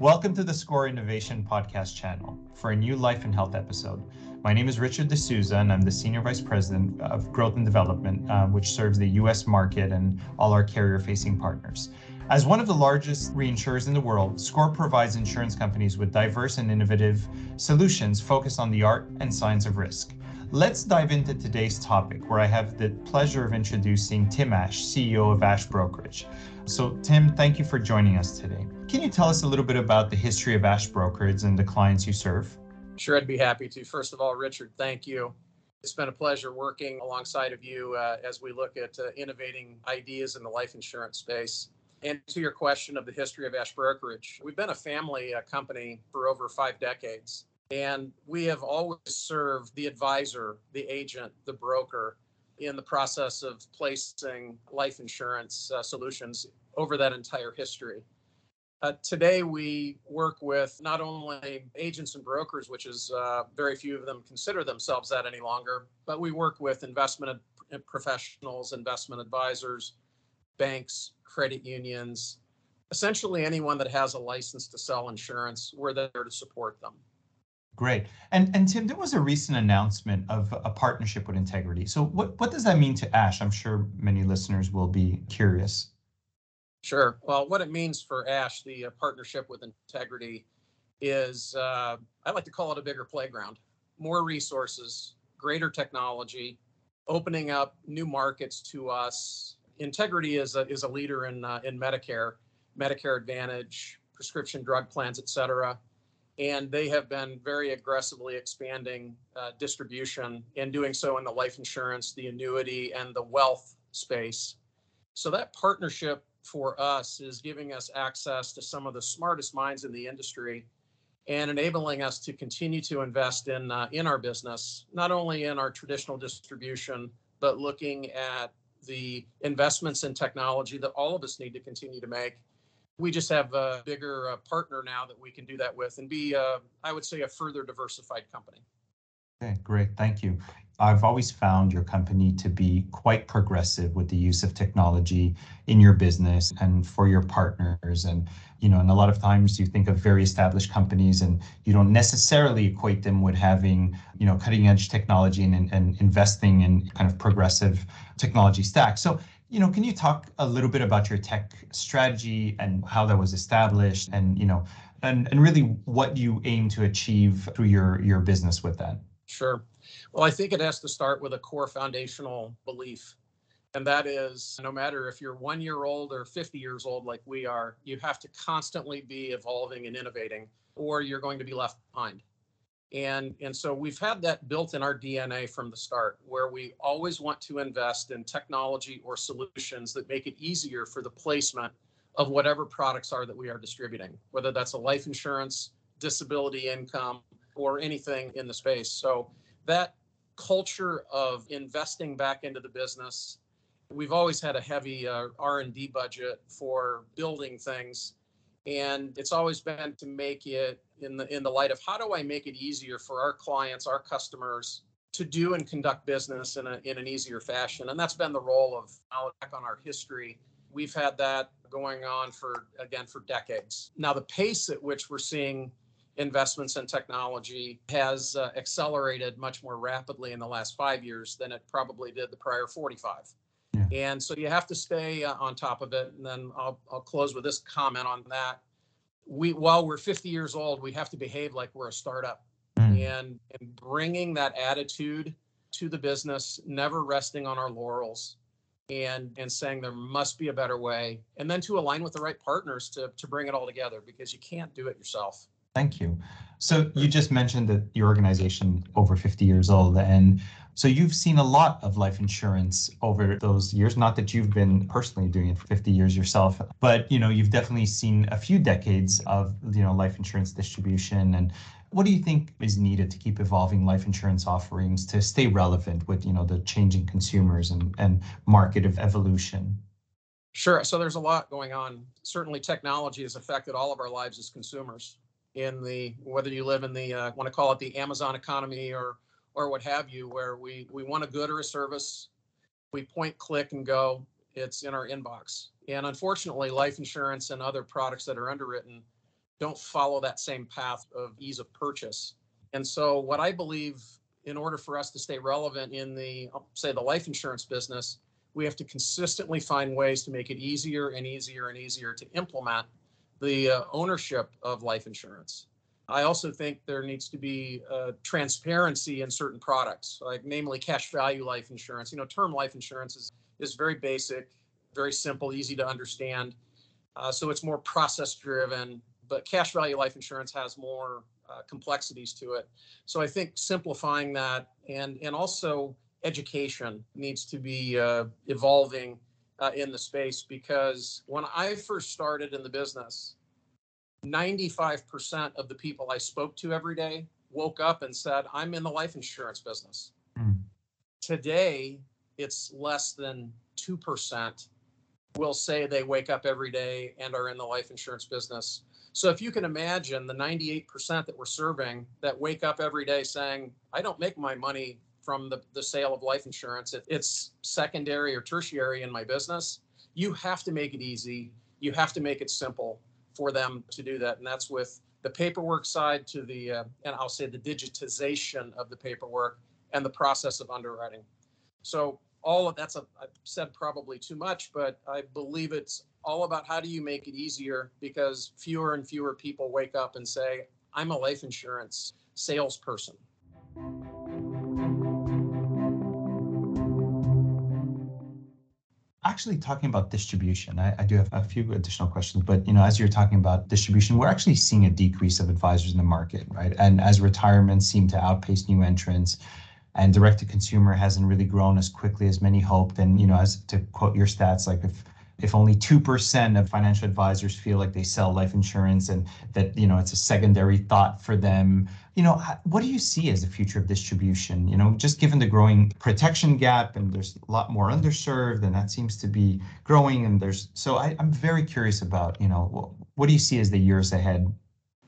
Welcome to the SCOR Innovation Podcast channel for a new life and health episode. My name is Richard D'Souza, and I'm the Senior Vice President of Growth and Development, uh, which serves the US market and all our carrier facing partners. As one of the largest reinsurers in the world, SCOR provides insurance companies with diverse and innovative solutions focused on the art and science of risk. Let's dive into today's topic, where I have the pleasure of introducing Tim Ash, CEO of Ash Brokerage. So, Tim, thank you for joining us today. Can you tell us a little bit about the history of Ash Brokerage and the clients you serve? Sure, I'd be happy to. First of all, Richard, thank you. It's been a pleasure working alongside of you uh, as we look at uh, innovating ideas in the life insurance space. And to your question of the history of Ash Brokerage, we've been a family uh, company for over five decades. And we have always served the advisor, the agent, the broker in the process of placing life insurance uh, solutions over that entire history. Uh, today, we work with not only agents and brokers, which is uh, very few of them consider themselves that any longer, but we work with investment professionals, investment advisors, banks, credit unions, essentially anyone that has a license to sell insurance. We're there to support them. Great. And and Tim, there was a recent announcement of a partnership with Integrity. So what, what does that mean to Ash? I'm sure many listeners will be curious. Sure. Well, what it means for Ash, the uh, partnership with Integrity, is uh, I like to call it a bigger playground, more resources, greater technology, opening up new markets to us. Integrity is a, is a leader in uh, in Medicare, Medicare Advantage, prescription drug plans, et cetera. And they have been very aggressively expanding uh, distribution and doing so in the life insurance, the annuity, and the wealth space. So that partnership for us is giving us access to some of the smartest minds in the industry and enabling us to continue to invest in uh, in our business, not only in our traditional distribution, but looking at the investments in technology that all of us need to continue to make. We just have a bigger uh, partner now that we can do that with and be, uh, I would say, a further diversified company. Okay, great. Thank you. I've always found your company to be quite progressive with the use of technology in your business and for your partners. And, you know, and a lot of times you think of very established companies and you don't necessarily equate them with having, you know, cutting edge technology and, and investing in kind of progressive technology stack. So, you know, can you talk a little bit about your tech strategy and how that was established and, you know, and, and really what you aim to achieve through your, your business with that? Sure. Well, I think it has to start with a core foundational belief. And that is no matter if you're one year old or 50 years old, like we are, you have to constantly be evolving and innovating, or you're going to be left behind. And, and so we've had that built in our DNA from the start, where we always want to invest in technology or solutions that make it easier for the placement of whatever products are that we are distributing, whether that's a life insurance, disability income, or anything in the space. So that culture of investing back into the business, we've always had a heavy uh, R&D budget for building things and it's always been to make it in the in the light of how do I make it easier for our clients, our customers to do and conduct business in, a, in an easier fashion. And that's been the role of back on our history. We've had that going on for again for decades. Now the pace at which we're seeing investments in technology has uh, accelerated much more rapidly in the last five years than it probably did the prior 45. Yeah. And so you have to stay uh, on top of it. And then I'll, I'll close with this comment on that. We, while we're 50 years old, we have to behave like we're a startup mm. and, and bringing that attitude to the business, never resting on our laurels and and saying there must be a better way and then to align with the right partners to to bring it all together because you can't do it yourself Thank you. So you just mentioned that your organization over 50 years old and so you've seen a lot of life insurance over those years not that you've been personally doing it for 50 years yourself but you know you've definitely seen a few decades of you know life insurance distribution and what do you think is needed to keep evolving life insurance offerings to stay relevant with you know the changing consumers and and market of evolution Sure. So there's a lot going on. Certainly, technology has affected all of our lives as consumers in the whether you live in the uh, want to call it the Amazon economy or or what have you, where we we want a good or a service, we point, click, and go. It's in our inbox. And unfortunately, life insurance and other products that are underwritten don't follow that same path of ease of purchase. And so, what I believe in order for us to stay relevant in the, say, the life insurance business, we have to consistently find ways to make it easier and easier and easier to implement the uh, ownership of life insurance. I also think there needs to be uh, transparency in certain products, like namely cash value life insurance. You know, term life insurance is, is very basic, very simple, easy to understand. Uh, so it's more process driven, but cash value life insurance has more uh, complexities to it. So I think simplifying that and and also education needs to be uh, evolving uh, in the space because when I first started in the business, 95% of the people I spoke to every day woke up and said, I'm in the life insurance business. Mm. Today, it's less than 2% will say they wake up every day and are in the life insurance business. So if you can imagine the 98% that we're serving that wake up every day saying, I don't make my money from the, the sale of life insurance, it, it's secondary or tertiary in my business. You have to make it easy. You have to make it simple for them to do that. And that's with the paperwork side to the, uh, and I'll say the digitization of the paperwork and the process of underwriting. So all of that's a, I've said probably too much, but I believe it's all about how do you make it easier because fewer and fewer people wake up and say, I'm a life insurance salesperson. Actually talking about distribution, I, I, do have a few additional questions. But you know, as you're talking about distribution, we're actually seeing a decrease of advisors in the market, right? And as retirements seem to outpace new entrants, and direct to consumer hasn't really grown as quickly as many hoped. And you know, as to quote your stats, like if if only 2% of financial advisors feel like they sell life insurance and that you know it's a secondary thought for them you know what do you see as the future of distribution? You know just given the growing protection gap and there's a lot more underserved and that seems to be growing and there's so I, i'm very curious about you know what, what do you see as the years ahead?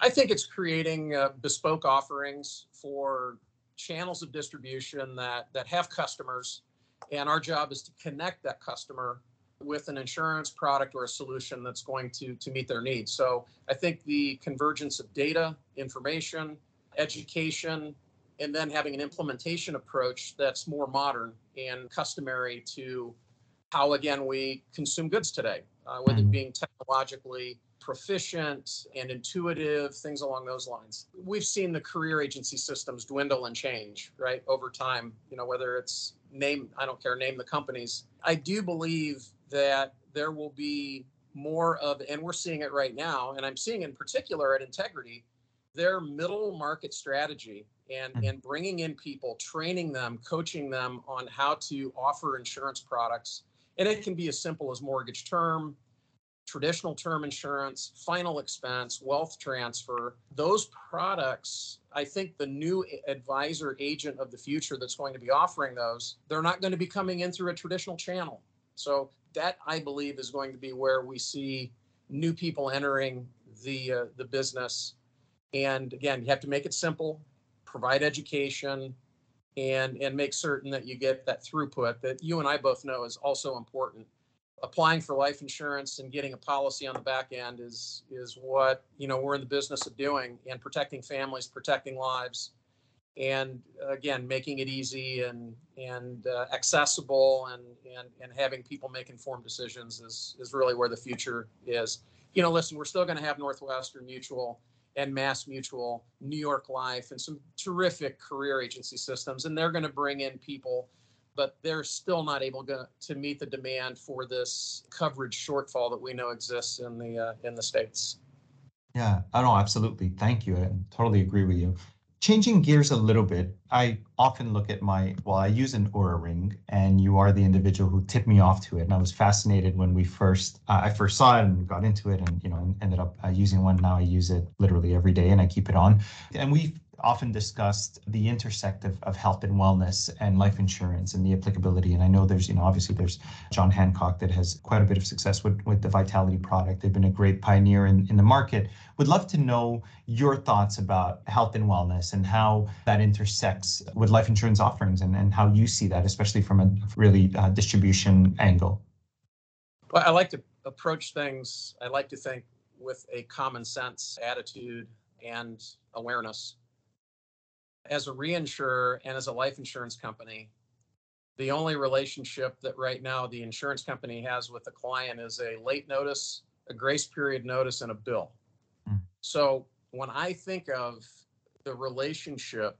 I think it's creating uh, bespoke offerings for channels of distribution that that have customers. And our job is to connect that customer with an insurance product or a solution that's going to to meet their needs. So I think the convergence of data, information, education, and then having an implementation approach that's more modern and customary to how again we consume goods today, uh, with it mm-hmm. being technologically proficient and intuitive, things along those lines. We've seen the career agency systems dwindle and change, right, over time, you know, whether it's name, I don't care, name the companies. I do believe that there will be more of, and we're seeing it right now, and I'm seeing in particular at Integrity, their middle market strategy and, mm-hmm. and bringing in people, training them, coaching them on how to offer insurance products. And it can be as simple as mortgage term, traditional term insurance, final expense, wealth transfer, those products, I think the new advisor agent of the future that's going to be offering those, they're not going to be coming in through a traditional channel. So that I believe is going to be where we see new people entering the uh, the business. And again, you have to make it simple, provide education, and and make certain that you get that throughput that you and I both know is also important. Applying for life insurance and getting a policy on the back end is is what you know we're in the business of doing and protecting families, protecting lives, and again making it easy and and uh, accessible and, and and having people make informed decisions is is really where the future is you know listen we're still going to have northwestern mutual and mass mutual new york life and some terrific career agency systems and they're going to bring in people but they're still not able to, to meet the demand for this coverage shortfall that we know exists in the uh, in the states. Yeah. I know absolutely. Thank you i totally agree with you changing gears a little bit, I often look at my, well, I use an Oura ring and you are the individual who tipped me off to it. And I was fascinated when we first, uh, I first saw it and got into it and, you know, ended up uh, using one. Now I use it literally every day and I keep it on. And we've often discussed the intersect of, of health and wellness and life insurance and the applicability. And I know there's, you know, obviously there's John Hancock that has quite a bit of success with, with the Vitality product. They've been a great pioneer in, in the market. Would love to know your thoughts about health and wellness and how that intersects with life insurance offerings and, and how you see that, especially from a really uh, distribution angle. Well, I like to approach things, I like to think with a common sense attitude and awareness. As a reinsurer and as a life insurance company, the only relationship that right now the insurance company has with the client is a late notice, a grace period notice, and a bill. Mm. So when I think of the relationship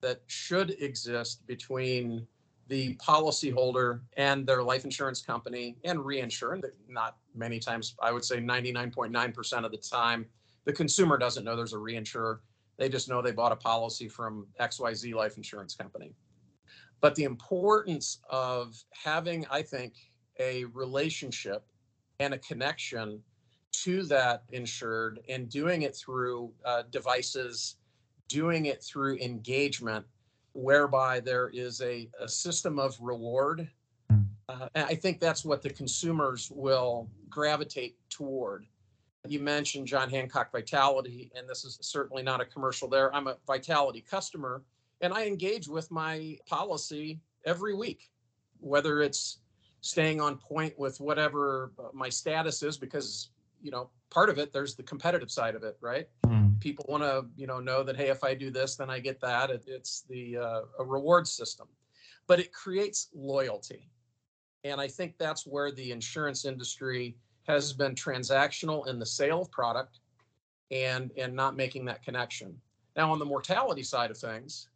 that should exist between the policyholder and their life insurance company and reinsurance, not many times, I would say 99.9% of the time, the consumer doesn't know there's a reinsurer. They just know they bought a policy from XYZ life insurance company. But the importance of having, I think, a relationship and a connection to that insured and doing it through uh, devices, doing it through engagement, whereby there is a, a system of reward. Hmm. Uh, I think that's what the consumers will gravitate toward. You mentioned John Hancock Vitality, and this is certainly not a commercial there. I'm a Vitality customer and I engage with my policy every week, whether it's staying on point with whatever my status is, because, you know, part of it, there's the competitive side of it, right? Mm. People want to, you know, know that, hey, if I do this, then I get that. It, it's the uh, a reward system, but it creates loyalty. And I think that's where the insurance industry has been transactional in the sale of product and and not making that connection. Now on the mortality side of things,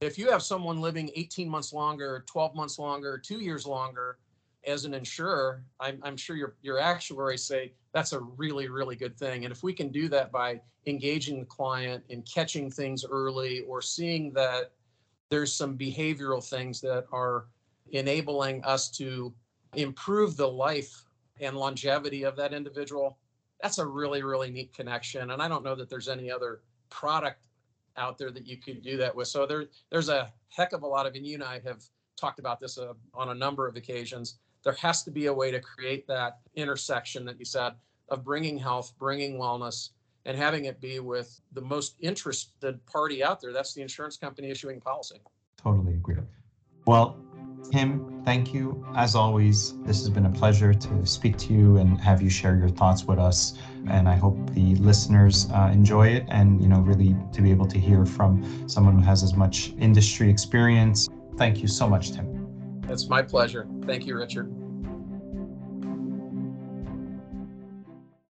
if you have someone living 18 months longer, 12 months longer, two years longer, as an insurer, I'm, I'm, sure your, your actuaries say that's a really, really good thing. And if we can do that by engaging the client and catching things early or seeing that there's some behavioral things that are enabling us to improve the life and longevity of that individual, that's a really, really neat connection. And I don't know that there's any other product out there that you could do that with. So there, there's a heck of a lot of, and you and I have talked about this uh, on a number of occasions. There has to be a way to create that intersection that you said of bringing health, bringing wellness, and having it be with the most interested party out there. That's the insurance company issuing policy. Totally agree. Well, Tim, thank you. As always, this has been a pleasure to speak to you and have you share your thoughts with us. And I hope the listeners uh, enjoy it and, you know, really to be able to hear from someone who has as much industry experience. Thank you so much, Tim. It's my pleasure. Thank you, Richard.